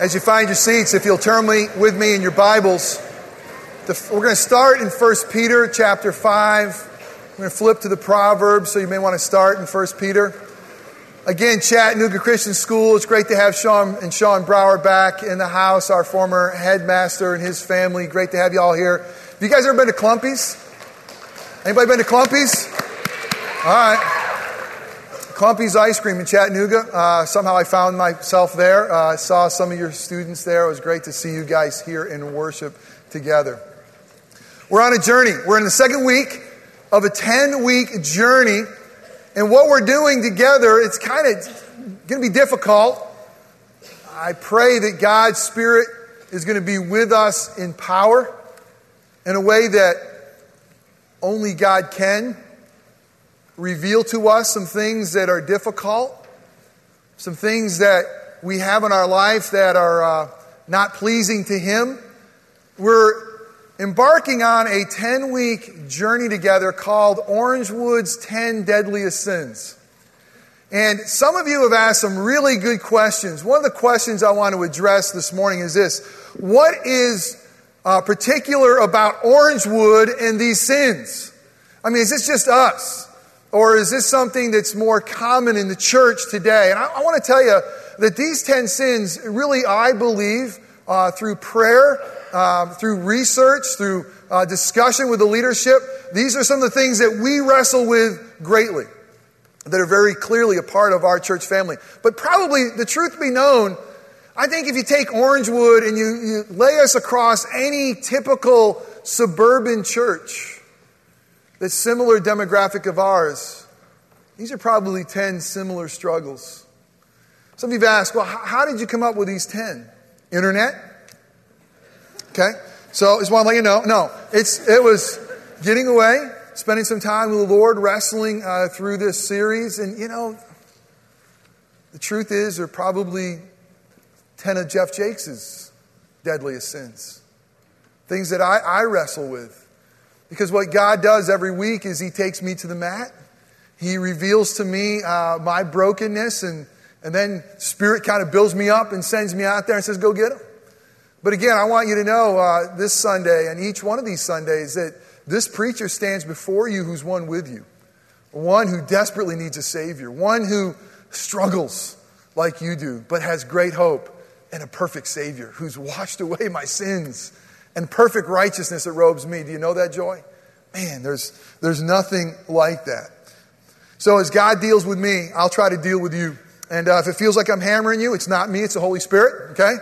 As you find your seats, if you'll turn me, with me in your Bibles, the, we're going to start in 1 Peter chapter 5. We're going to flip to the Proverbs, so you may want to start in 1 Peter. Again, Chattanooga Christian School. It's great to have Sean and Sean Brower back in the house, our former headmaster and his family. Great to have you all here. Have you guys ever been to Clumpies? Anybody been to Clumpies? All right. Clumpies Ice Cream in Chattanooga. Uh, somehow I found myself there. I uh, saw some of your students there. It was great to see you guys here in worship together. We're on a journey. We're in the second week of a 10 week journey. And what we're doing together, it's kind of going to be difficult. I pray that God's Spirit is going to be with us in power in a way that only God can reveal to us some things that are difficult, some things that we have in our life that are uh, not pleasing to Him. We're embarking on a 10 week journey together called Orangewood's 10 Deadliest Sins. And some of you have asked some really good questions. One of the questions I want to address this morning is this What is uh, particular about Orangewood and these sins? I mean, is this just us? Or is this something that's more common in the church today? And I, I want to tell you that these 10 sins, really, I believe, uh, through prayer, uh, through research, through uh, discussion with the leadership, these are some of the things that we wrestle with greatly, that are very clearly a part of our church family. But probably, the truth be known, I think if you take Orangewood and you, you lay us across any typical suburban church, that's similar demographic of ours, these are probably 10 similar struggles. Some of you have asked, well, how did you come up with these 10? Internet? Okay. So just want to let you know. No, it's, it was getting away, spending some time with the Lord, wrestling uh, through this series. And, you know, the truth is, there are probably 10 of Jeff Jakes' deadliest sins. Things that I, I wrestle with. Because what God does every week is He takes me to the mat. He reveals to me uh, my brokenness, and, and then Spirit kind of builds me up and sends me out there and says, Go get them. But again, I want you to know uh, this Sunday and each one of these Sundays that this preacher stands before you who's one with you. One who desperately needs a Savior. One who struggles like you do, but has great hope and a perfect Savior who's washed away my sins and perfect righteousness that robes me. Do you know that joy? Man, there's, there's nothing like that. So as God deals with me, I'll try to deal with you. And uh, if it feels like I'm hammering you, it's not me, it's the Holy Spirit, okay?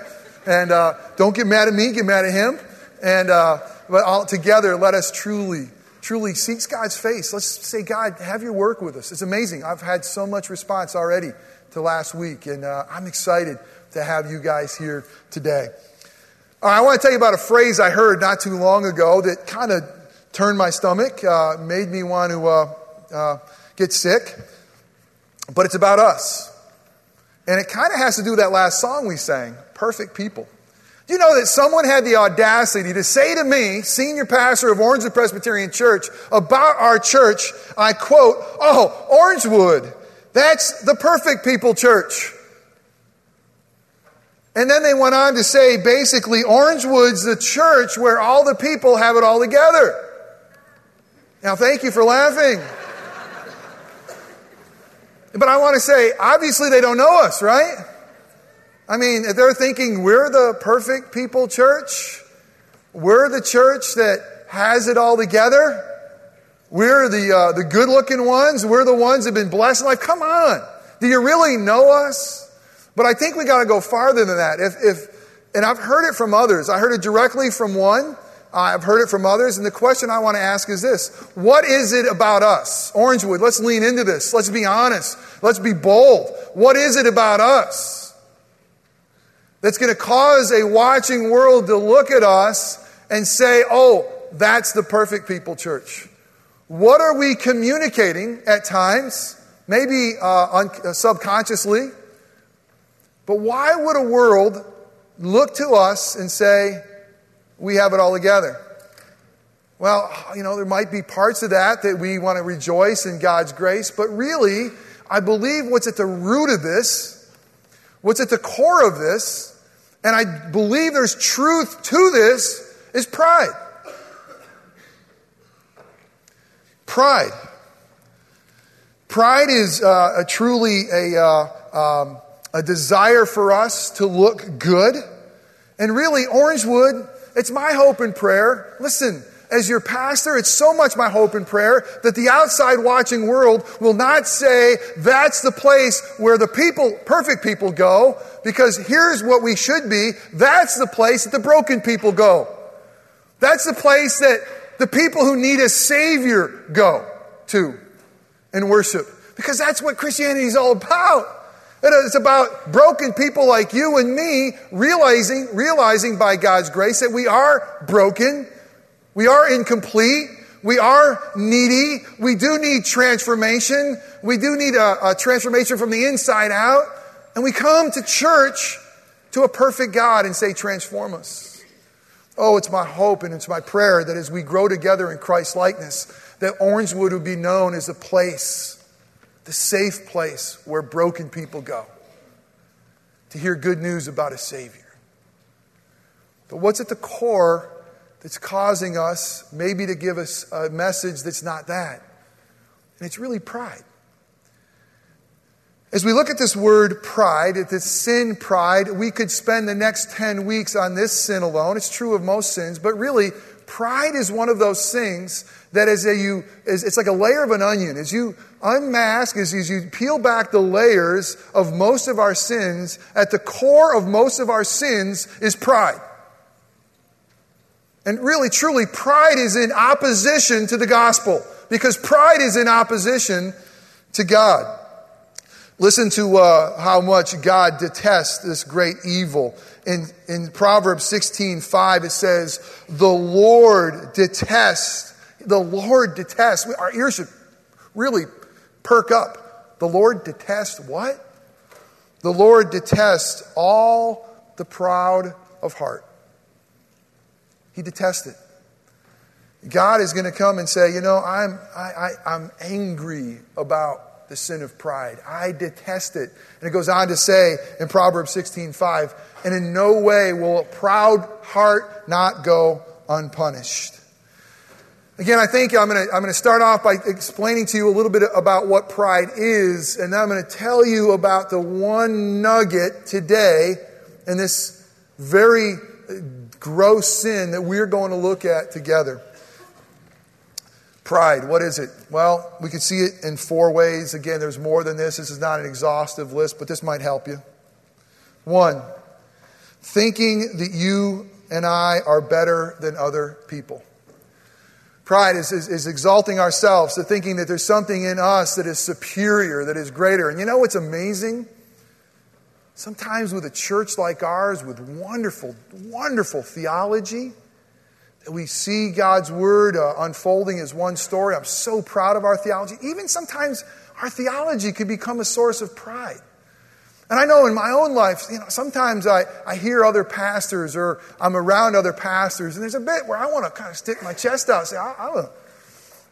And uh, don't get mad at me, get mad at Him. And, uh, but all together, let us truly, truly seek God's face. Let's say, God, have your work with us. It's amazing. I've had so much response already to last week, and uh, I'm excited to have you guys here today. I want to tell you about a phrase I heard not too long ago that kind of turned my stomach, uh, made me want to uh, uh, get sick. But it's about us. And it kind of has to do with that last song we sang, Perfect People. You know that someone had the audacity to say to me, senior pastor of Orangewood Presbyterian Church, about our church, I quote, Oh, Orangewood, that's the perfect people church. And then they went on to say basically, Orangewood's the church where all the people have it all together. Now, thank you for laughing. But I want to say, obviously, they don't know us, right? I mean, if they're thinking we're the perfect people church, we're the church that has it all together, we're the, uh, the good looking ones, we're the ones that have been blessed. Like, come on. Do you really know us? But I think we got to go farther than that. If, if, and I've heard it from others. I heard it directly from one. I've heard it from others. And the question I want to ask is this What is it about us? Orangewood, let's lean into this. Let's be honest. Let's be bold. What is it about us that's going to cause a watching world to look at us and say, oh, that's the perfect people church? What are we communicating at times, maybe uh, un- uh, subconsciously? But why would a world look to us and say, we have it all together? Well, you know, there might be parts of that that we want to rejoice in God's grace, but really, I believe what's at the root of this, what's at the core of this, and I believe there's truth to this, is pride. Pride. Pride is uh, a truly a, uh, um, a desire for us to look good. And really, Orangewood, it's my hope and prayer. Listen, as your pastor, it's so much my hope and prayer that the outside watching world will not say that's the place where the people, perfect people go, because here's what we should be. That's the place that the broken people go. That's the place that the people who need a savior go to and worship. Because that's what Christianity is all about. It's about broken people like you and me realizing, realizing by God's grace that we are broken we are incomplete. We are needy. We do need transformation. We do need a, a, transformation from the inside out. And we come to church to a perfect God and say, Transform us. Oh, it's my hope and it's my prayer that as we grow together in Christ likeness, that Orangewood would be known as a place, the safe place where broken people go to hear good news about a Savior. But what's at the core that's causing us maybe to give us a message that's not that. And it's really pride. As we look at this word pride, at this sin pride, we could spend the next 10 weeks on this sin alone. It's true of most sins, but really, pride is one of those things that as a, you, it's like a layer of an onion. As you unmask, as, as you peel back the layers of most of our sins, at the core of most of our sins is pride. And really, truly, pride is in opposition to the gospel because pride is in opposition to God. Listen to uh, how much God detests this great evil. In, in Proverbs 16 5, it says, The Lord detests, the Lord detests. Our ears should really perk up. The Lord detests what? The Lord detests all the proud of heart. He detests it. God is going to come and say, You know, I'm, I, I, I'm angry about the sin of pride. I detest it. And it goes on to say in Proverbs 16 5, and in no way will a proud heart not go unpunished. Again, I think I'm going, to, I'm to start off by explaining to you a little bit about what pride is, and then I'm going to tell you about the one nugget today in this very uh, gross sin that we're going to look at together. Pride, what is it? Well, we can see it in four ways. Again, there's more than this. This is not an exhaustive list, but this might help you. One, thinking that you and I are better than other people. Pride is, is, is, exalting ourselves to thinking that there's something in us that is superior, that is greater. And you know what's amazing? Sometimes with a church like ours, with wonderful, wonderful theology, that we see God's word uh, unfolding as one story. I'm so proud of our theology. Even sometimes our theology could become a source of pride. And I know in my own life, you know, sometimes I, I hear other pastors or I'm around other pastors, and there's a bit where I want to kind of stick my chest out and say, I'm a,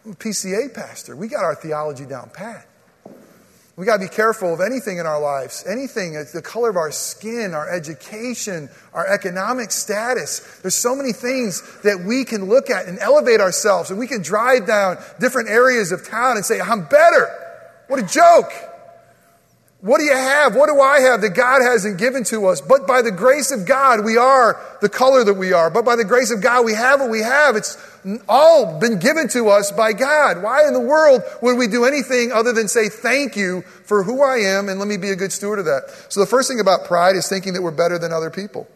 I'm a PCA pastor. We got our theology down pat. We got to be careful of anything in our lives, anything, the color of our skin, our education, our economic status. There's so many things that we can look at and elevate ourselves, and we can drive down different areas of town and say, I'm better. What a joke. What do you have? What do I have that God hasn't given to us? But by the grace of God, we are the color that we are. But by the grace of God, we have what we have. It's all been given to us by God. Why in the world would we do anything other than say thank you for who I am and let me be a good steward of that? So the first thing about pride is thinking that we're better than other people.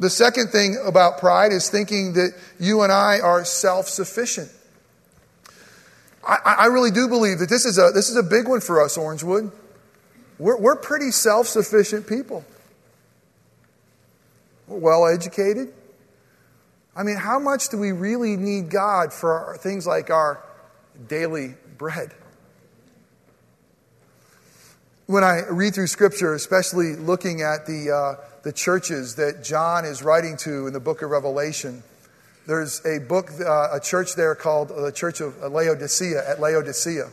The second thing about pride is thinking that you and I are self sufficient. I, I, really do believe that this is a, this is a big one for us, Orangewood. We're, we're pretty self sufficient people. We're well educated. I mean, how much do we really need God for our, things like our daily bread? When I read through Scripture, especially looking at the, uh, the churches that John is writing to in the book of Revelation, there's a book, uh, a church there called the Church of Laodicea at Laodicea.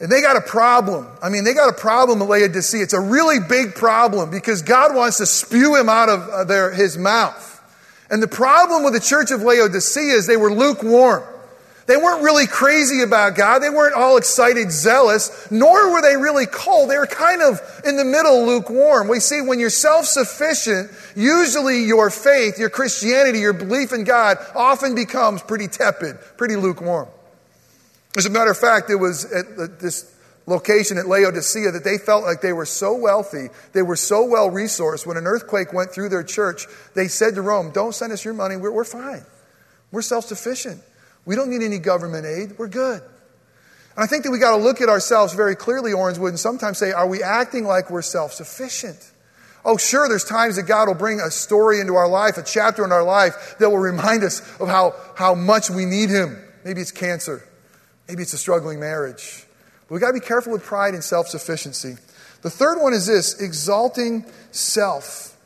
And they got a problem. I mean, they got a problem at Laodicea. It's a really big problem because God wants to spew him out of uh, their, his mouth. And the problem with the church of Laodicea is they were lukewarm. They weren't really crazy about God. They weren't all excited, zealous, nor were they really cold. They were kind of in the middle, lukewarm. We see when you're self sufficient, usually your faith, your Christianity, your belief in God often becomes pretty tepid, pretty lukewarm. As a matter of fact, it was at this location at Laodicea that they felt like they were so wealthy, they were so well resourced. When an earthquake went through their church, they said to Rome, Don't send us your money, we're, we're fine. We're self sufficient. We don't need any government aid. We're good. And I think that we got to look at ourselves very clearly, Orangewood, and sometimes say, are we acting like we're self sufficient? Oh, sure, there's times that God will bring a story into our life, a chapter in our life that will remind us of how, how much we need Him. Maybe it's cancer. Maybe it's a struggling marriage. But we've got to be careful with pride and self sufficiency. The third one is this exalting self.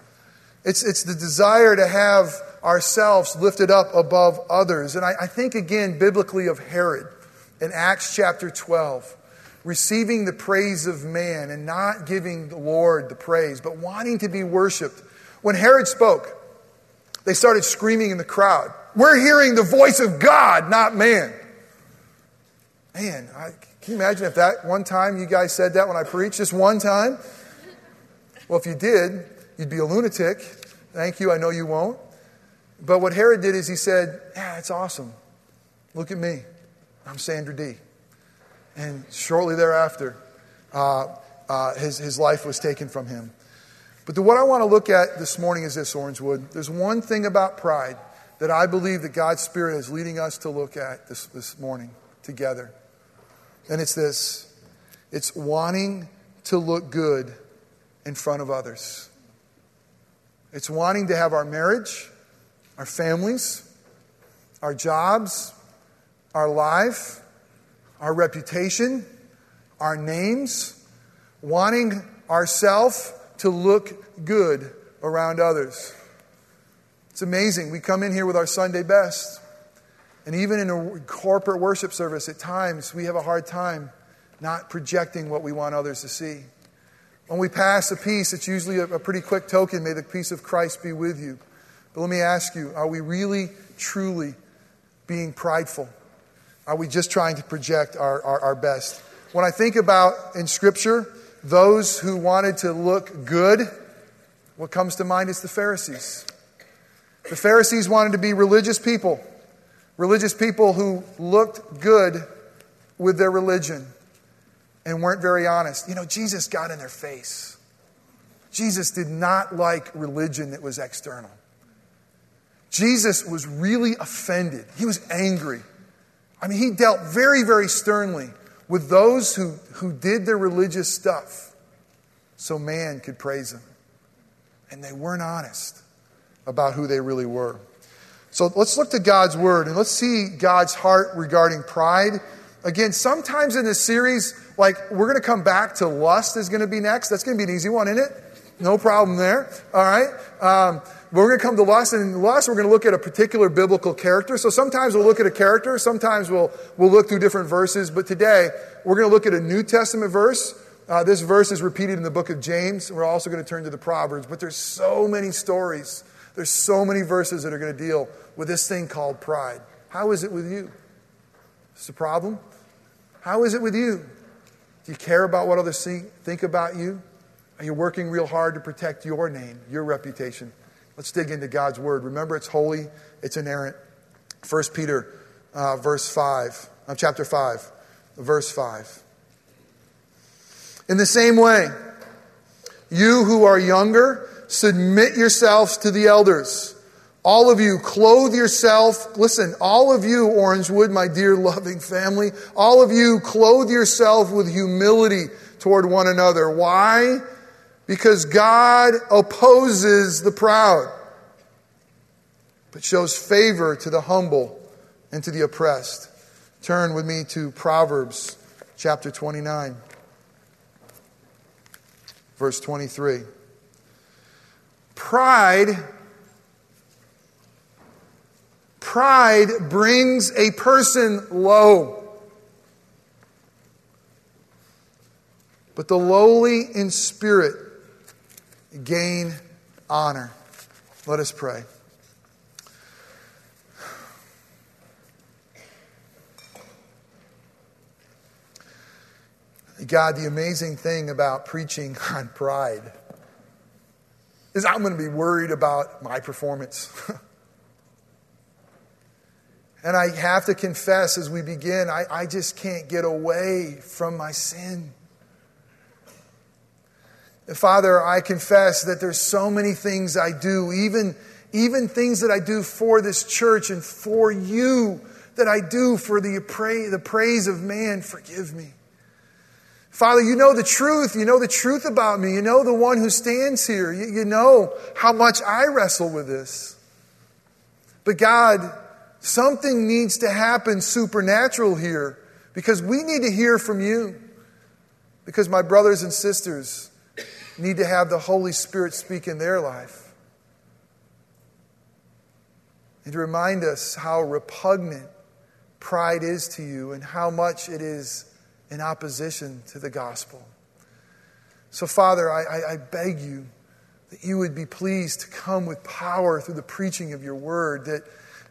It's, it's the desire to have ourselves lifted up above others. And I, I think again biblically of Herod in Acts chapter 12 receiving the praise of man and not giving the Lord the praise, but wanting to be worshiped. When Herod spoke, they started screaming in the crowd, We're hearing the voice of God, not man. Man, I, can you imagine if that one time you guys said that when I preached? Just one time? Well, if you did, you'd be a lunatic. Thank you, I know you won't. But what Herod did is he said, Yeah, it's awesome. Look at me. I'm Sandra Dee. And shortly thereafter, uh, uh, his, his life was taken from him. But the, what I want to look at this morning is this, Orangewood. There's one thing about pride that I believe that God's Spirit is leading us to look at this, this morning together. And it's this it's wanting to look good in front of others. It's wanting to have our marriage, our families, our jobs, our life, our reputation, our names, wanting ourself to look good around others. It's amazing. We come in here with our Sunday best. And even in a corporate worship service, at times we have a hard time not projecting what we want others to see. When we pass a peace, it's usually a, pretty quick token may the peace of Christ be with you. But let me ask you are we really, truly being prideful? Are we just trying to project our, our, our best? When I think about in Scripture, those who wanted to look good, what comes to mind is the Pharisees. The Pharisees wanted to be religious people, religious people who looked good with their religion and weren't very honest. You know, Jesus got in their face. Jesus did not like religion that was external. Jesus was really offended. He was angry. I mean, he dealt very, very sternly with those who, who did their religious stuff so man could praise him. And they weren't honest about who they really were. So let's look to God's word and let's see God's heart regarding pride. Again, sometimes in this series, like we're going to come back to lust is going to be next. That's going to be an easy one, isn't it? No problem there. All right. Um, we're going to come to lust, and in lust, we're going to look at a particular biblical character. So sometimes we'll look at a character, sometimes we'll, we'll look through different verses, but today we're going to look at a New Testament verse. Uh, this verse is repeated in the book of James. We're also going to turn to the Proverbs, but there's so many stories. There's so many verses that are going to deal with this thing called pride. How is it with you? Is a problem? How is it with you? Do you care about what others think about you? Are you working real hard to protect your name, your reputation? Let's dig into God's word. Remember, it's holy, it's inerrant. 1 Peter, uh, verse 5, uh, chapter 5, verse 5. In the same way, you who are younger, submit yourselves to the elders. All of you, clothe yourself. Listen, all of you, Orangewood, my dear loving family, all of you, clothe yourself with humility toward one another. Why? because God opposes the proud, but shows favor to the humble and to the oppressed. Turn with me to Proverbs chapter 29, verse 23. Pride pride brings a person low. but the lowly in spirit gain honor. Let us pray. God, the amazing thing about preaching on pride is I'm going to be worried about my performance. and I have to confess as we begin, I, I just can't get away from my sin. Father, I confess that there's so many things I do, even, even things that I do for this church and for you, that I do for the, the praise of man. Forgive me. Father, you know the truth. You know the truth about me. You know the one who stands here. You, you know how much I wrestle with this. But God, something needs to happen supernatural here because we need to hear from you. Because my brothers and sisters need to have the Holy Spirit speak in their life. And to remind us how repugnant pride is to you and how much it is in opposition to the gospel. So, Father, I, I, beg you that you would be pleased to come with power through the preaching of your word, that,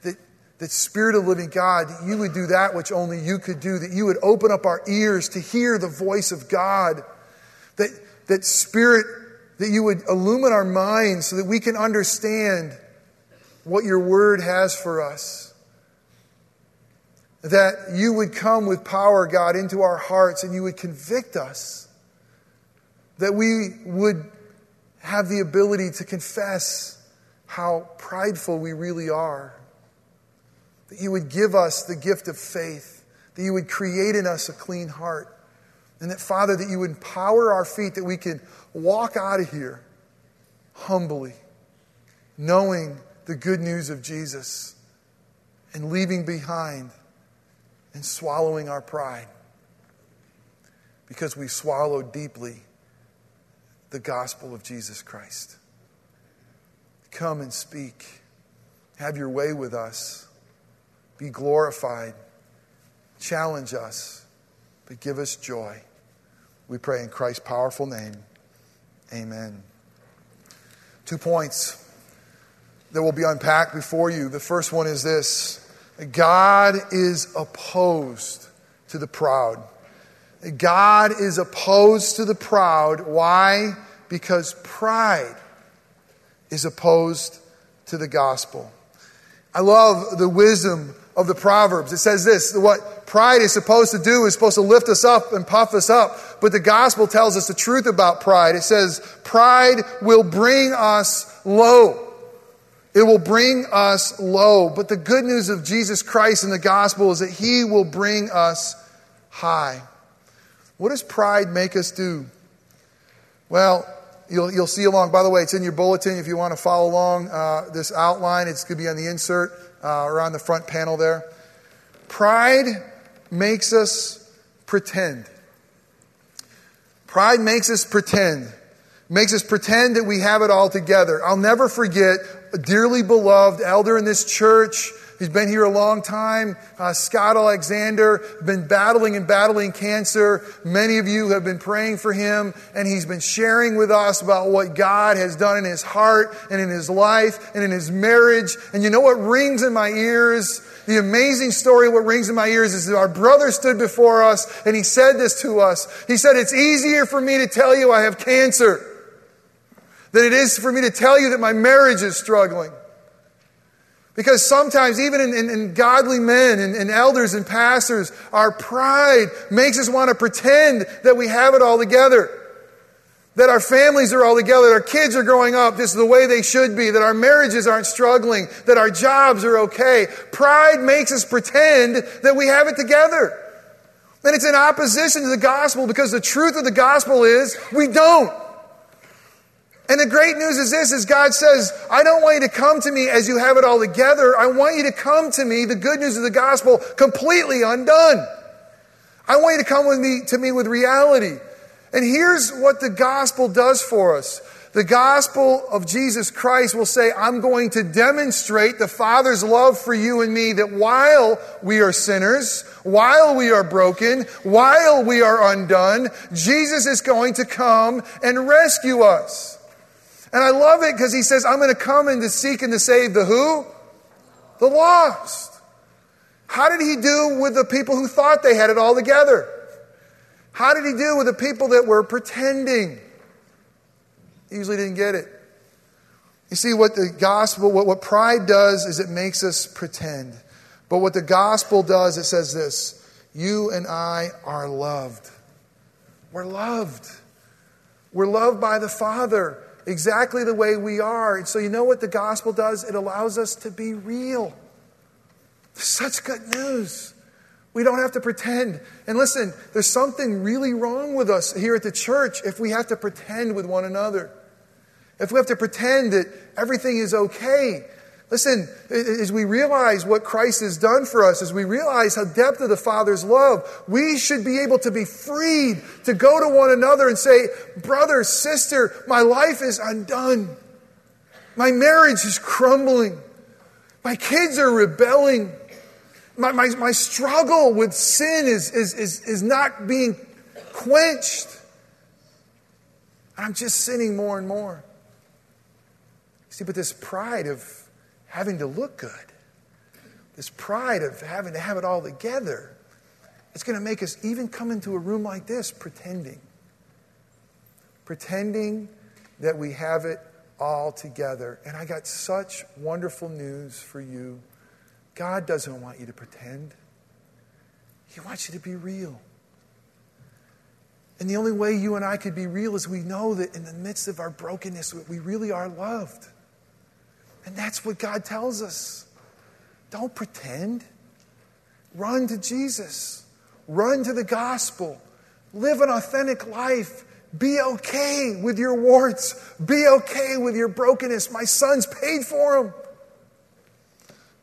that, that Spirit of living God, that you would do that which only you could do, that you would open up our ears to hear the voice of God, that, that Spirit, that you would illumine our minds so that we can understand what your word has for us that you would come with power, God, into our hearts and you would convict us. That we would have the ability to confess how prideful we really are. That you would give us the gift of faith. That you would create in us a clean heart. And that, Father, that you would empower our feet that we could walk out of here humbly, knowing the good news of Jesus and leaving behind and swallowing our pride because we swallow deeply the gospel of Jesus Christ. Come and speak. Have your way with us. Be glorified. Challenge us, but give us joy. We pray in Christ's powerful name. Amen. Two points that will be unpacked before you. The first one is this God is opposed to the proud. God is opposed to the proud. Why? Because pride is opposed to the gospel. I love the wisdom of the Proverbs. It says this what pride is supposed to do is supposed to lift us up and puff us up. But the gospel tells us the truth about pride. It says, pride will bring us low. It will bring us low. But the good news of Jesus Christ and the gospel is that he will bring us high. What does pride make us do? Well, you'll, you'll see along. By the way, it's in your bulletin if you want to follow along uh, this outline. It's going to be on the insert uh, or on the front panel there. Pride makes us pretend. Pride makes us pretend makes us pretend that we have it all together. I'll never forget dearly beloved elder in this church. He's been here a long time. Uh, Scott Alexander, been battling and battling cancer. Many of you have been praying for him, and he's been sharing with us about what God has done in his heart and in his life and in his marriage. And you know what rings in my ears? The amazing story, what rings in my ears is that our brother stood before us and he said this to us. He said, It's easier for me to tell you I have cancer than it is for me to tell you that my marriage is struggling. Because sometimes, even in, in, in godly men and, and, elders and pastors, our pride makes us want to pretend that we have it all together. That our families are all together, that our kids are growing up just the way they should be, that our marriages aren't struggling, that our jobs are okay. Pride makes us pretend that we have it together. And it's in opposition to the gospel because the truth of the gospel is we don't. And the great news is this is God says, I don't want you to come to me as you have it all together. I want you to come to me, the good news of the gospel, completely undone. I want you to come with me to me with reality. And here's what the gospel does for us. The gospel of Jesus Christ will say, I'm going to demonstrate the Father's love for you and me that while we are sinners, while we are broken, while we are undone, Jesus is going to come and rescue us. And I love it because he says, I'm going to come and to seek and to save the who? The lost. How did he do with the people who thought they had it all together? How did he do with the people that were pretending? He usually didn't get it. You see, what the gospel, what, what pride does is it makes us pretend. But what the gospel does, it says this You and I are loved. We're loved. We're loved by the Father exactly the way we are. And so, you know what the gospel does? It allows us to be real. Such good news. We don't have to pretend. And listen, there's something really wrong with us here at the church if we have to pretend with one another. If we have to pretend that everything is okay. Listen, as we realize what Christ has done for us, as we realize how depth of the Father's love, we should be able to be freed to go to one another and say, Brother, sister, my life is undone. My marriage is crumbling. My kids are rebelling. My, my, my struggle with sin is, is, is, is not being quenched. I'm just sinning more and more. See, but this pride of having to look good, this pride of having to have it all together, it's going to make us even come into a room like this pretending. Pretending that we have it all together. And I got such wonderful news for you God doesn't want you to pretend, He wants you to be real. And the only way you and I could be real is we know that in the midst of our brokenness, we really are loved. And that's what God tells us. Don't pretend. Run to Jesus. Run to the gospel. Live an authentic life. Be okay with your warts. Be okay with your brokenness. My son's paid for them.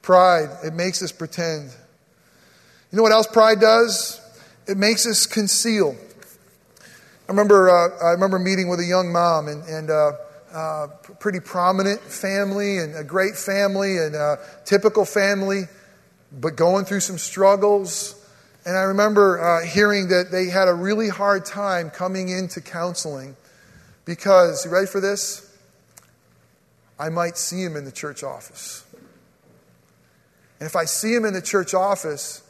Pride, it makes us pretend. You know what else pride does? It makes us conceal. I remember, uh, I remember meeting with a young mom, and, and uh, uh, pretty prominent family, and a great family, and a typical family, but going through some struggles. And I remember uh, hearing that they had a really hard time coming into counseling because, you ready for this? I might see him in the church office. And if I see him in the church office,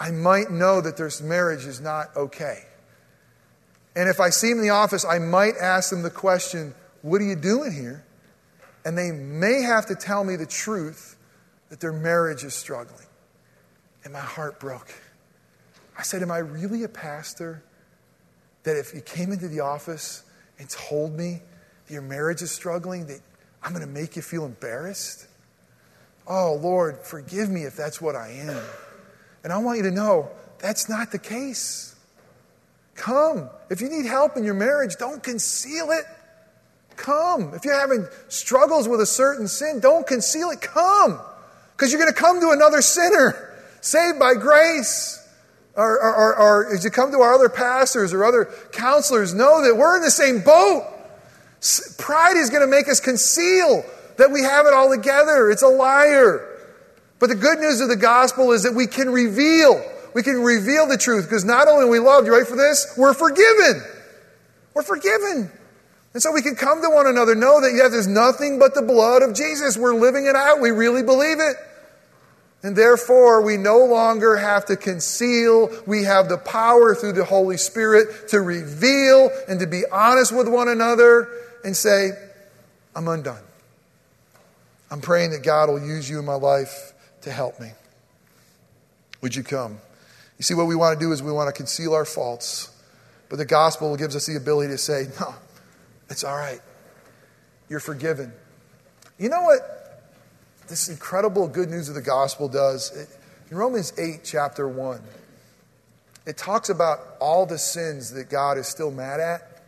I might know that their marriage is not okay. And if I see him in the office, I might ask them the question, What are you doing here? And they may have to tell me the truth that their marriage is struggling. And my heart broke. I said, Am I really a pastor that if you came into the office and told me that your marriage is struggling, that I'm going to make you feel embarrassed? Oh, Lord, forgive me if that's what I am. And I want you to know that's not the case. Come. If you need help in your marriage, don't conceal it. Come. If you're having struggles with a certain sin, don't conceal it. Come. Because you're going to come to another sinner saved by grace. Or, or, or, or, as you come to our other pastors or other counselors, know that we're in the same boat. Pride is going to make us conceal that we have it all together. It's a liar. But the good news of the gospel is that we can reveal. We can reveal the truth because not only are we loved, you ready for this? We're forgiven. We're forgiven. And so we can come to one another, know that yes, there's nothing but the blood of Jesus. We're living it out. We really believe it. And therefore, we no longer have to conceal. We have the power through the Holy Spirit to reveal and to be honest with one another and say, I'm undone. I'm praying that God will use you in my life to help me. Would you come? You see, what we want to do is we want to conceal our faults, but the gospel gives us the ability to say, no, it's all right. You're forgiven. You know what this incredible good news of the gospel does? In Romans 8, chapter 1, it talks about all the sins that God is still mad at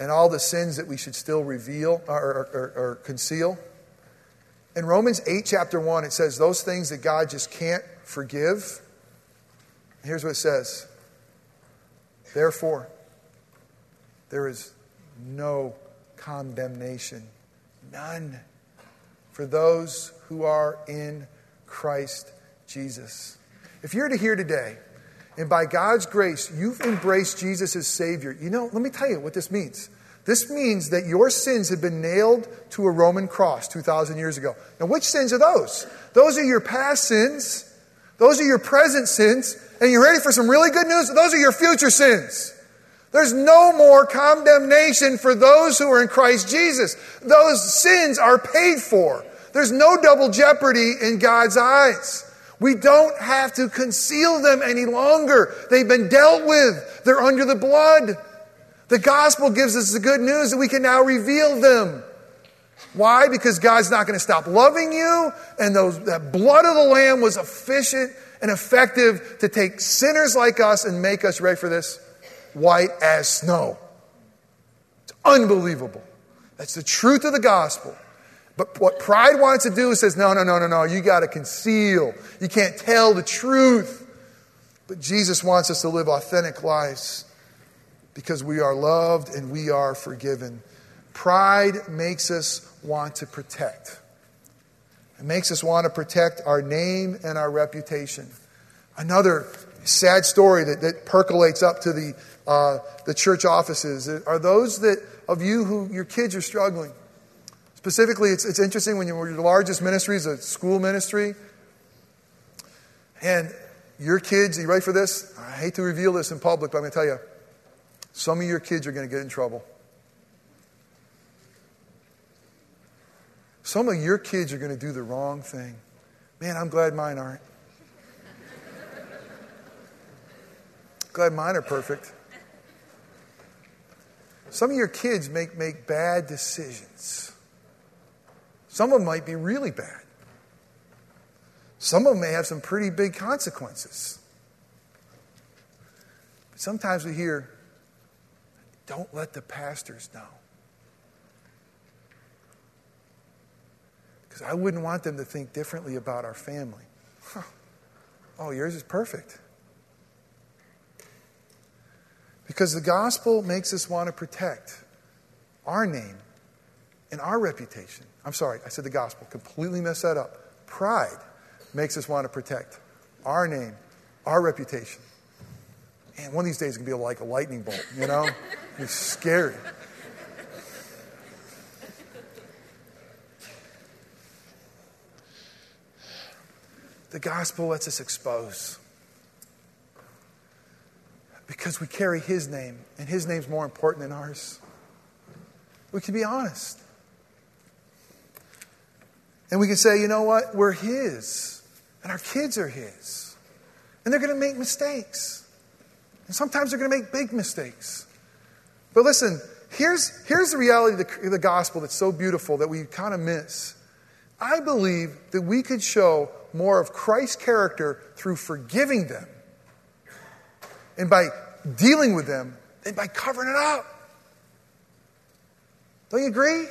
and all the sins that we should still reveal or, or, or, or conceal. In Romans 8, chapter 1, it says those things that God just can't forgive. Here's what it says Therefore, there is no condemnation. None for those who are in Christ Jesus. If you're to hear today, and by God's grace, you've embraced Jesus as Savior, you know, let me tell you what this means. This means that your sins have been nailed to a Roman cross 2,000 years ago. Now, which sins are those? Those are your past sins, those are your present sins, and you're ready for some really good news? Those are your future sins. There's no more condemnation for those who are in Christ Jesus. Those sins are paid for. There's no double jeopardy in God's eyes. We don't have to conceal them any longer. They've been dealt with. They're under the blood. The gospel gives us the good news that we can now reveal them. Why? Because God's not going to stop loving you, and those, that blood of the Lamb was efficient and effective to take sinners like us and make us, ready for this, white as snow. It's unbelievable. That's the truth of the gospel. But what pride wants to do is says, no, no, no, no, no, you got to conceal. You can't tell the truth. But Jesus wants us to live authentic lives because we are loved and we are forgiven. Pride makes us want to protect. It makes us want to protect our name and our reputation. Another sad story that, that percolates up to the, uh, the church offices are those that, of you who your kids are struggling. Specifically, it's, it's interesting when you, your largest ministry is a school ministry. And your kids, are you ready for this? I hate to reveal this in public, but I'm going to tell you some of your kids are going to get in trouble. Some of your kids are going to do the wrong thing. Man, I'm glad mine aren't. glad mine are perfect. Some of your kids make, make bad decisions. Some of them might be really bad. Some of them may have some pretty big consequences. But sometimes we hear, don't let the pastors know. Because I wouldn't want them to think differently about our family. Huh. Oh, yours is perfect. Because the gospel makes us want to protect our name and our reputation. I'm sorry, I said the gospel, completely messed that up. Pride makes us want to protect our name, our reputation. And one of these days to be like a lightning bolt, you know? it's scary. The gospel lets us expose because we carry His name, and His name's more important than ours. We can be honest. And we can say, you know what? We're His, and our kids are His. And they're going to make mistakes. And sometimes they're going to make big mistakes. But listen, here's, here's the reality of the, the gospel that's so beautiful that we kind of miss. I believe that we could show more of Christ's character through forgiving them and by dealing with them than by covering it up. Don't you agree?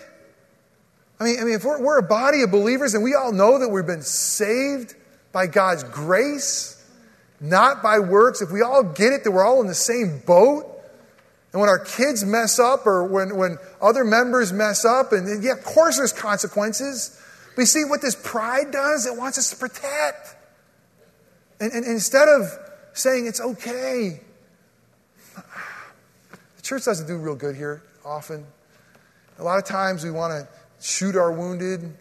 I mean, I mean if we're, we're a body of believers and we all know that we've been saved by God's grace, not by works, if we all get it that we're all in the same boat, and when our kids mess up or when, when other members mess up, and yeah, of course there's consequences. But you see what this pride does? It wants us to protect. And, and, and instead of saying it's okay. The church doesn't do real good here often. A lot of times we want to shoot our wounded.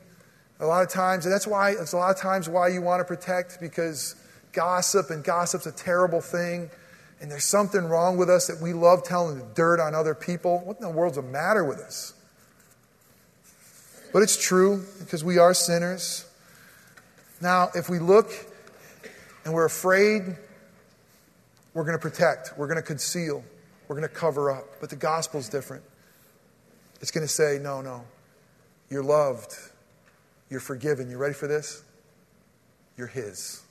A lot of times, and that's why it's a lot of times why you want to protect because gossip and gossip's a terrible thing. And there's something wrong with us that we love telling the dirt on other people. What in the world's the matter with us? But it's true because we are sinners. Now, if we look and we're afraid we're going to protect, we're going to conceal, we're going to cover up. But the gospel's different. It's going to say, no, no, you're loved, you're forgiven. You ready for this? You're His.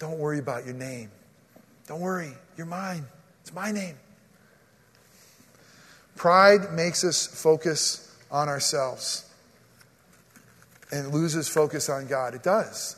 Don't worry about your name. Don't worry, you're mine. It's my name. Pride makes us focus on ourselves and loses focus on God. It does.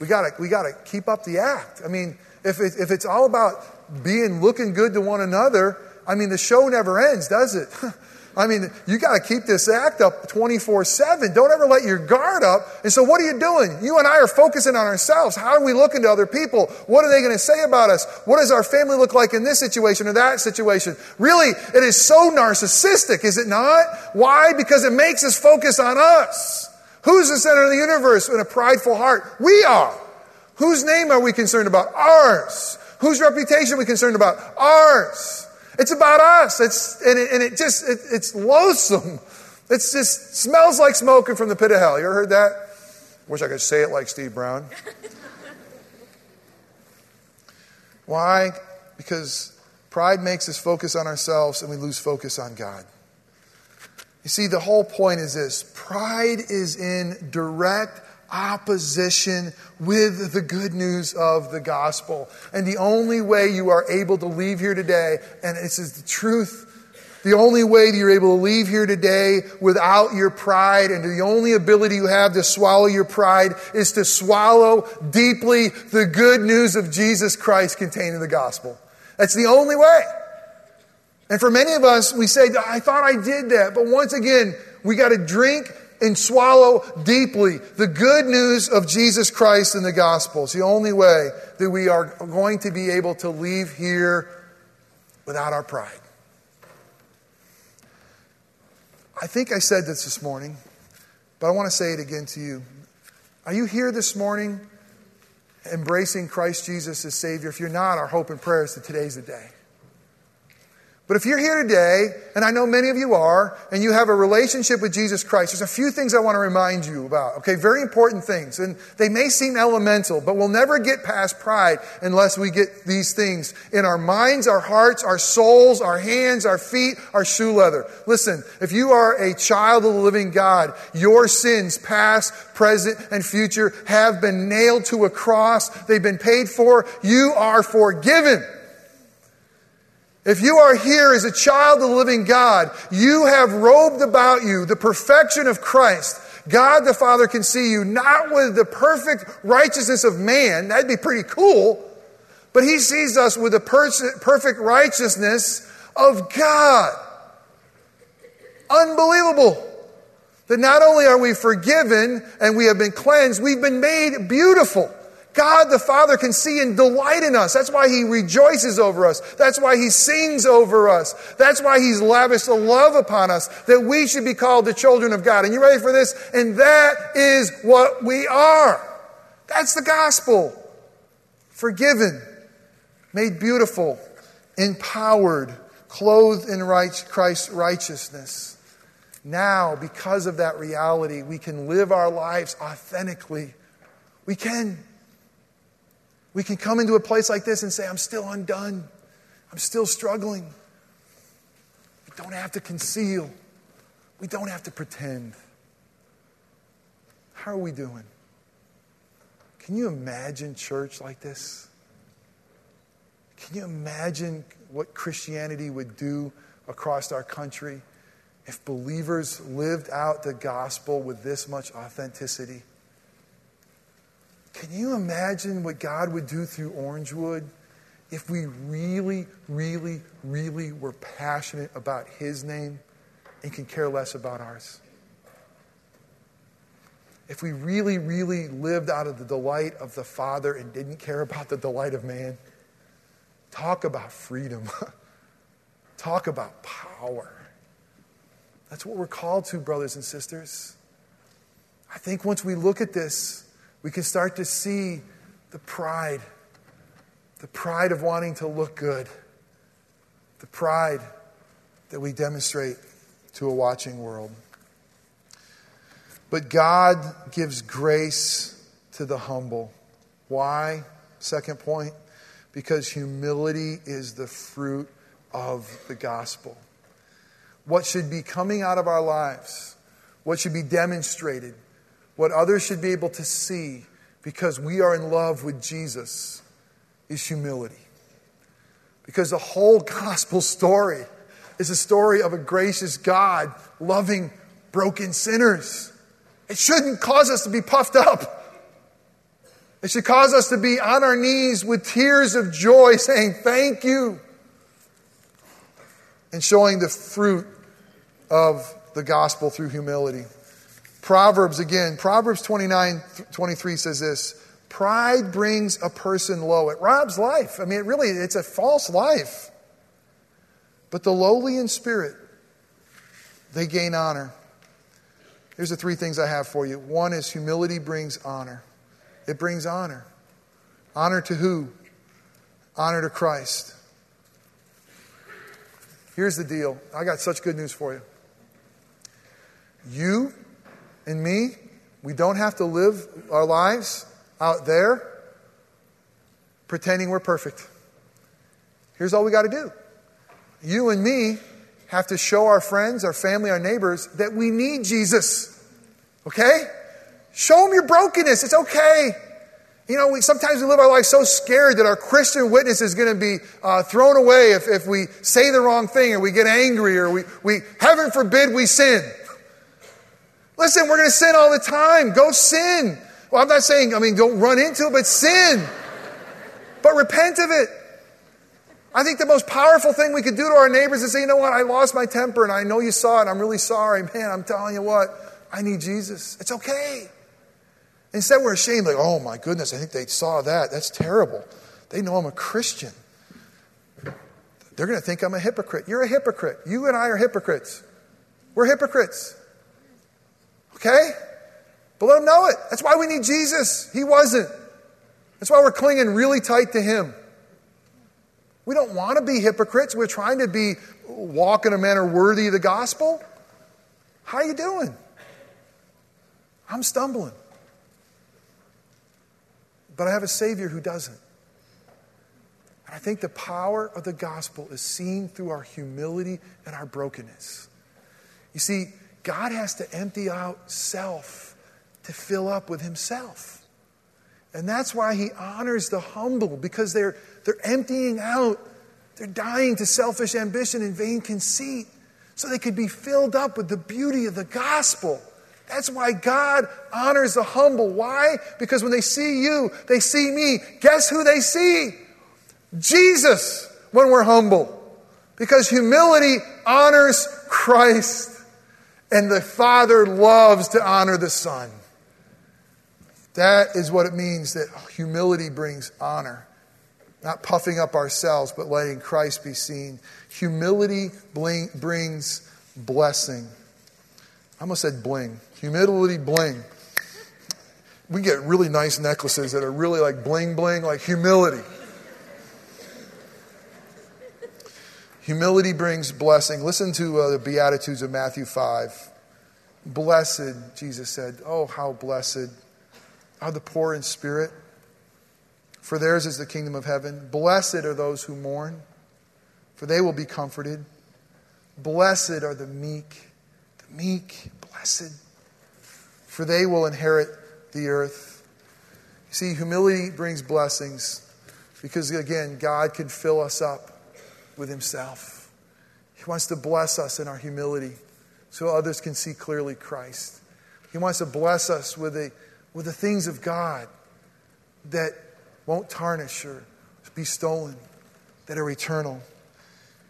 We got we got to keep up the act. I mean, if, it, if it's all about being looking good to one another, I mean, the show never ends, does it? I mean, you got to keep this act up 24 7. Don't ever let your guard up. And so, what are you doing? You and I are focusing on ourselves. How are we looking to other people? What are they going to say about us? What does our family look like in this situation or that situation? Really, it is so narcissistic, is it not? Why? Because it makes us focus on us. Who's the center of the universe in a prideful heart? We are. Whose name are we concerned about? Ours. Whose reputation are we concerned about? Ours. It's about us. It's, and, it, and it just, it, it's loathsome. It just smells like smoking from the pit of hell. You ever heard that? Wish I could say it like Steve Brown. Why? Because pride makes us focus on ourselves and we lose focus on God. You see, the whole point is this pride is in direct opposition with the good news of the gospel. And the only way you are able to leave here today, and this is the truth, the only way that you're able to leave here today without your pride and the only ability you have to swallow your pride is to swallow deeply the good news of Jesus Christ contained in the gospel. That's the only way. And for many of us, we say, I thought I did that. But once again, we got to drink and swallow deeply the good news of Jesus Christ and the gospel. It's the only way that we are going to be able to leave here without our pride. I think I said this this morning, but I want to say it again to you. Are you here this morning embracing Christ Jesus as Savior? If you're not, our hope and prayer is that today's the day. But if you're here today, and I know many of you are, and you have a relationship with Jesus Christ, there's a few things I want to remind you about, okay? Very important things. And they may seem elemental, but we'll never get past pride unless we get these things in our minds, our hearts, our souls, our hands, our feet, our shoe leather. Listen, if you are a child of the living God, your sins, past, present, and future, have been nailed to a cross. They've been paid for. You are forgiven. If you are here as a child of the living God, you have robed about you the perfection of Christ. God the Father can see you not with the perfect righteousness of man, that'd be pretty cool, but He sees us with the perfect righteousness of God. Unbelievable. That not only are we forgiven and we have been cleansed, we've been made beautiful. God the Father can see and delight in us. That's why He rejoices over us. That's why He sings over us. That's why He's lavished a love upon us that we should be called the children of God. And you ready for this? And that is what we are. That's the gospel. Forgiven, made beautiful, empowered, clothed in Christ's righteousness. Now, because of that reality, we can live our lives authentically. We can. We can come into a place like this and say, I'm still undone. I'm still struggling. We don't have to conceal. We don't have to pretend. How are we doing? Can you imagine church like this? Can you imagine what Christianity would do across our country if believers lived out the gospel with this much authenticity? Can you imagine what God would do through Orangewood if we really, really, really were passionate about His name and can care less about ours? If we really, really lived out of the delight of the Father and didn't care about the delight of man, talk about freedom. talk about power. That's what we're called to, brothers and sisters. I think once we look at this, we can start to see the pride, the pride of wanting to look good, the pride that we demonstrate to a watching world. But God gives grace to the humble. Why? Second point, because humility is the fruit of the gospel. What should be coming out of our lives, what should be demonstrated, what others should be able to see because we are in love with Jesus is humility. Because the whole gospel story is a story of a gracious God loving broken sinners. It shouldn't cause us to be puffed up. It should cause us to be on our knees with tears of joy saying, Thank you. And showing the fruit of the gospel through humility. Proverbs again, Proverbs 29 23 says this Pride brings a person low. It robs life. I mean, it really, it's a false life. But the lowly in spirit, they gain honor. Here's the three things I have for you. One is humility brings honor. It brings honor. Honor to who? Honor to Christ. Here's the deal. I got such good news for you. You and me, we don't have to live our lives out there pretending we're perfect. Here's all we got to do. You and me have to show our friends, our family, our neighbors that we need Jesus. Okay? Show them your brokenness. It's okay. You know, we, sometimes we live our life so scared that our Christian witness is going to be uh, thrown away if, if we say the wrong thing or we get angry or we, we, heaven forbid, we sin. Listen, we're going to sin all the time. Go sin. Well, I'm not saying, I mean, don't run into it, but sin. But repent of it. I think the most powerful thing we could do to our neighbors is say, you know what, I lost my temper and I know you saw it. I'm really sorry. Man, I'm telling you what, I need Jesus. It's okay. Instead, we're ashamed, like, oh my goodness, I think they saw that. That's terrible. They know I'm a Christian. They're going to think I'm a hypocrite. You're a hypocrite. You and I are hypocrites. We're hypocrites. Okay? But let them know it. That's why we need Jesus. He wasn't. That's why we're clinging really tight to Him. We don't want to be hypocrites. We're trying to be walk in a manner worthy of the gospel. How are you doing? I'm stumbling. But I have a Savior who doesn't. And I think the power of the gospel is seen through our humility and our brokenness. You see, God has to empty out self to fill up with himself. And that's why he honors the humble, because they're, they're emptying out, they're dying to selfish ambition and vain conceit, so they could be filled up with the beauty of the gospel. That's why God honors the humble. Why? Because when they see you, they see me. Guess who they see? Jesus when we're humble. Because humility honors Christ. And the Father loves to honor the Son. That is what it means that humility brings honor. Not puffing up ourselves, but letting Christ be seen. Humility bling, brings blessing. I almost said bling. Humility bling. We get really nice necklaces that are really like bling bling, like humility. Humility brings blessing. Listen to uh, the Beatitudes of Matthew 5. Blessed, Jesus said. Oh, how blessed are the poor in spirit, for theirs is the kingdom of heaven. Blessed are those who mourn, for they will be comforted. Blessed are the meek, the meek, blessed, for they will inherit the earth. You see, humility brings blessings because, again, God can fill us up with Himself. He wants to bless us in our humility so others can see clearly Christ. He wants to bless us with a with the things of God that won't tarnish or be stolen, that are eternal.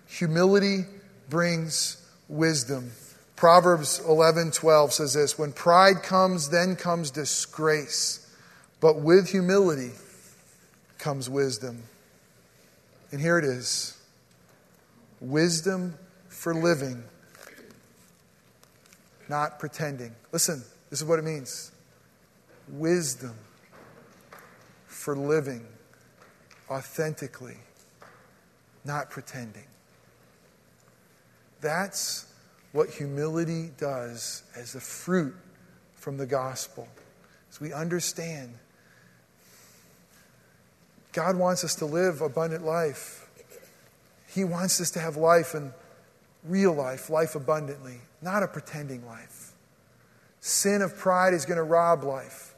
Humility brings wisdom. Proverbs 11:12 says this, when pride comes then comes disgrace, but with humility comes wisdom. And here it is. Wisdom for living, not pretending. Listen, this is what it means wisdom for living authentically, not pretending. That's what humility does as a fruit from the gospel. As we understand, God wants us to live abundant life. He wants us to have life and real life, life abundantly, not a pretending life. Sin of pride is going to rob life.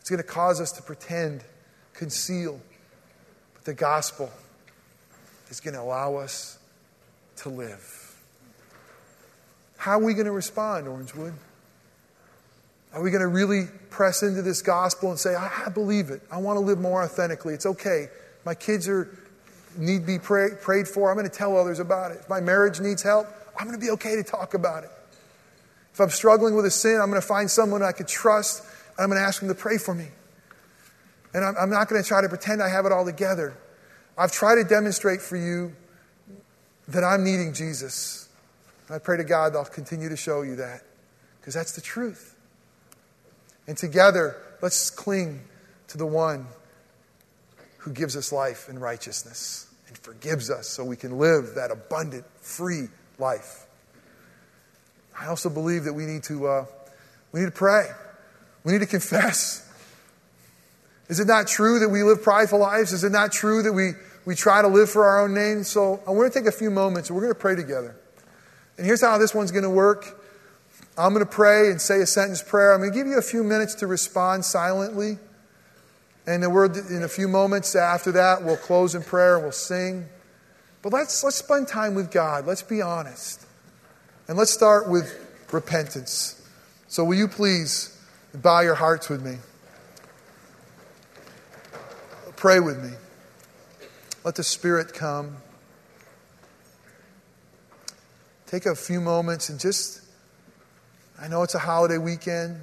It's going to cause us to pretend, conceal. But the gospel is going to allow us to live. How are we going to respond, Orangewood? Are we going to really press into this gospel and say, I, believe it. I want to live more authentically. It's okay. My kids are need be pray, prayed for. I'm going to tell others about it. If my marriage needs help, I'm going to be okay to talk about it. If I'm struggling with a sin, I'm going to find someone I could trust, and I'm going to ask them to pray for me. And I'm, I'm not going to try to pretend I have it all together. I've tried to demonstrate for you that I'm needing Jesus. And I pray to God that I'll continue to show you that because that's the truth. And together, let's cling to the one who gives us life and righteousness and forgives us so we can live that abundant, free life. I also believe that we need to, uh, we need to pray. We need to confess. Is it not true that we live prideful lives? Is it not true that we, we try to live for our own name? So I want to take a few moments and we're going to pray together. And here's how this one's going to work. I'm going to pray and say a sentence prayer. I'm going to give you a few minutes to respond silently. And we're, in a few moments after that, we'll close in prayer and we'll sing. But let's, let's spend time with God. Let's be honest. And let's start with repentance. So, will you please bow your hearts with me? Pray with me. Let the Spirit come. Take a few moments and just, I know it's a holiday weekend.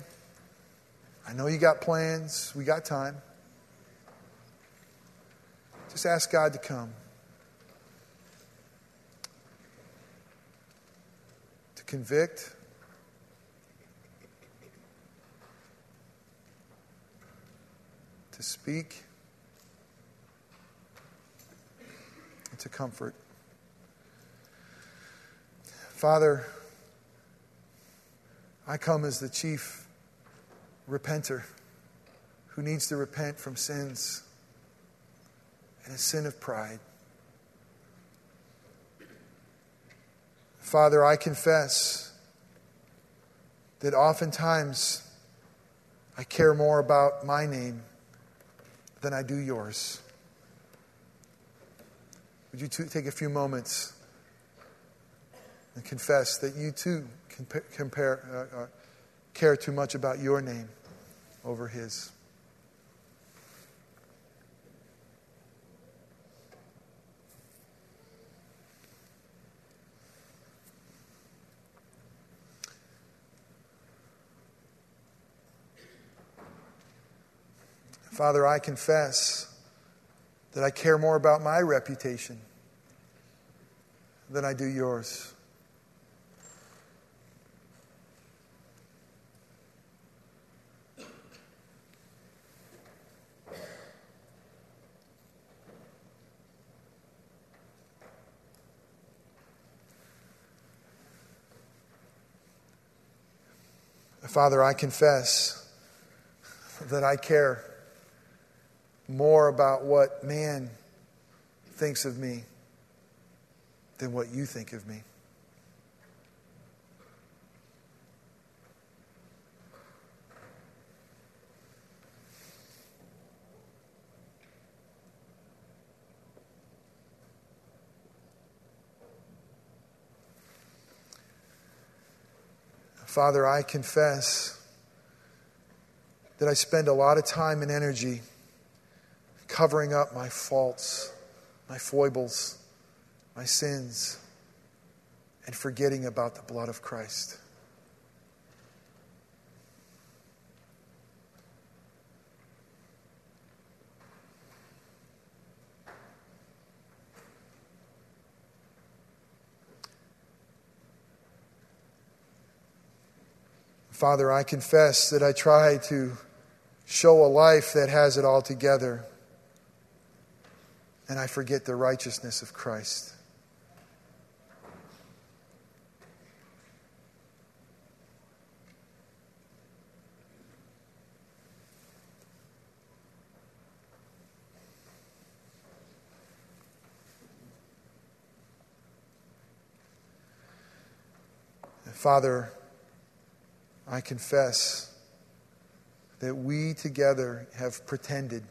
I know you got plans. We got time. Just ask God to come. To convict. To speak. And to comfort. Father, I come as the chief repenter who needs to repent from sins and a sin of pride. Father, I confess that oftentimes I care more about my name than I do yours. Would you take a few moments and confess that you too compare, uh, uh, care too much about your name over his? Father, I confess that I care more about my reputation than I do yours. Father, I confess that I care more about what man thinks of me than what you think of me. Father, I confess that I spend a lot of time and energy covering up my faults, my foibles, my sins, and forgetting about the blood of Christ. Father, I confess that I try to show a life that has it all together and I forget the righteousness of Christ. Father, I confess that we together have pretended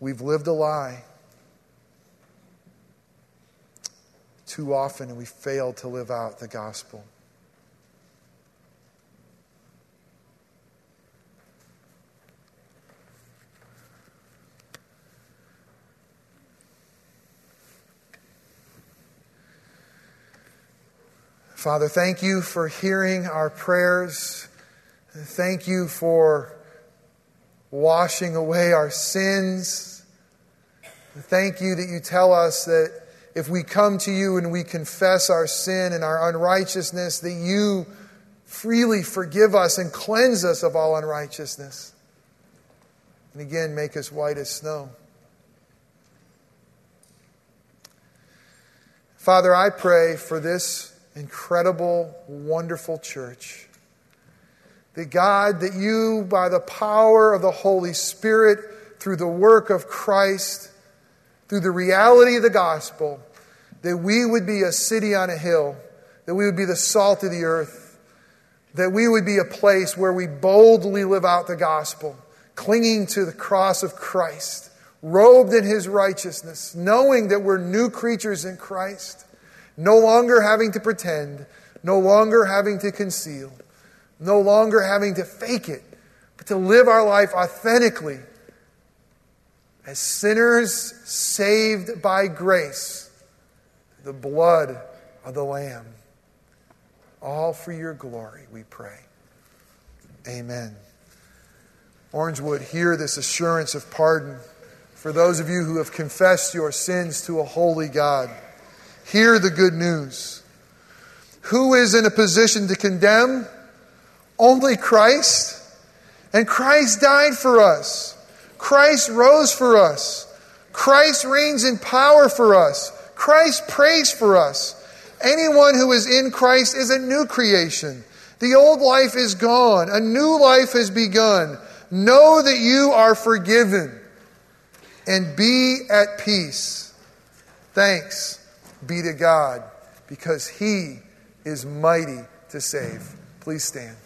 We've lived a lie too often, and we fail to live out the gospel. Father, thank you for hearing our prayers. Thank you for washing away our sins. Thank you that you tell us that if we come to you and we confess our sin and our unrighteousness, that you freely forgive us and cleanse us of all unrighteousness. And again, make us white as snow. Father, I pray for this incredible, wonderful church. That God, that you, by the power of the Holy Spirit, through the work of Christ, through the reality of the gospel, that we would be a city on a hill, that we would be the salt of the earth, that we would be a place where we boldly live out the gospel, clinging to the cross of Christ, robed in his righteousness, knowing that we're new creatures in Christ no longer having to pretend, no longer having to conceal, no longer having to fake it, but to live our life authentically as sinners saved by grace, the blood of the Lamb. All for your glory, we pray. Amen. Orangewood, hear this assurance of pardon for those of you who have confessed your sins to a holy God. Hear the good news. Who is in a position to condemn? Only Christ. And Christ died for us. Christ rose for us. Christ reigns in power for us. Christ prays for us. Anyone who is in Christ is a new creation. The old life is gone. A new life has begun. Know that you are forgiven and be at peace. Thanks be to God because he is mighty to save. Please stand.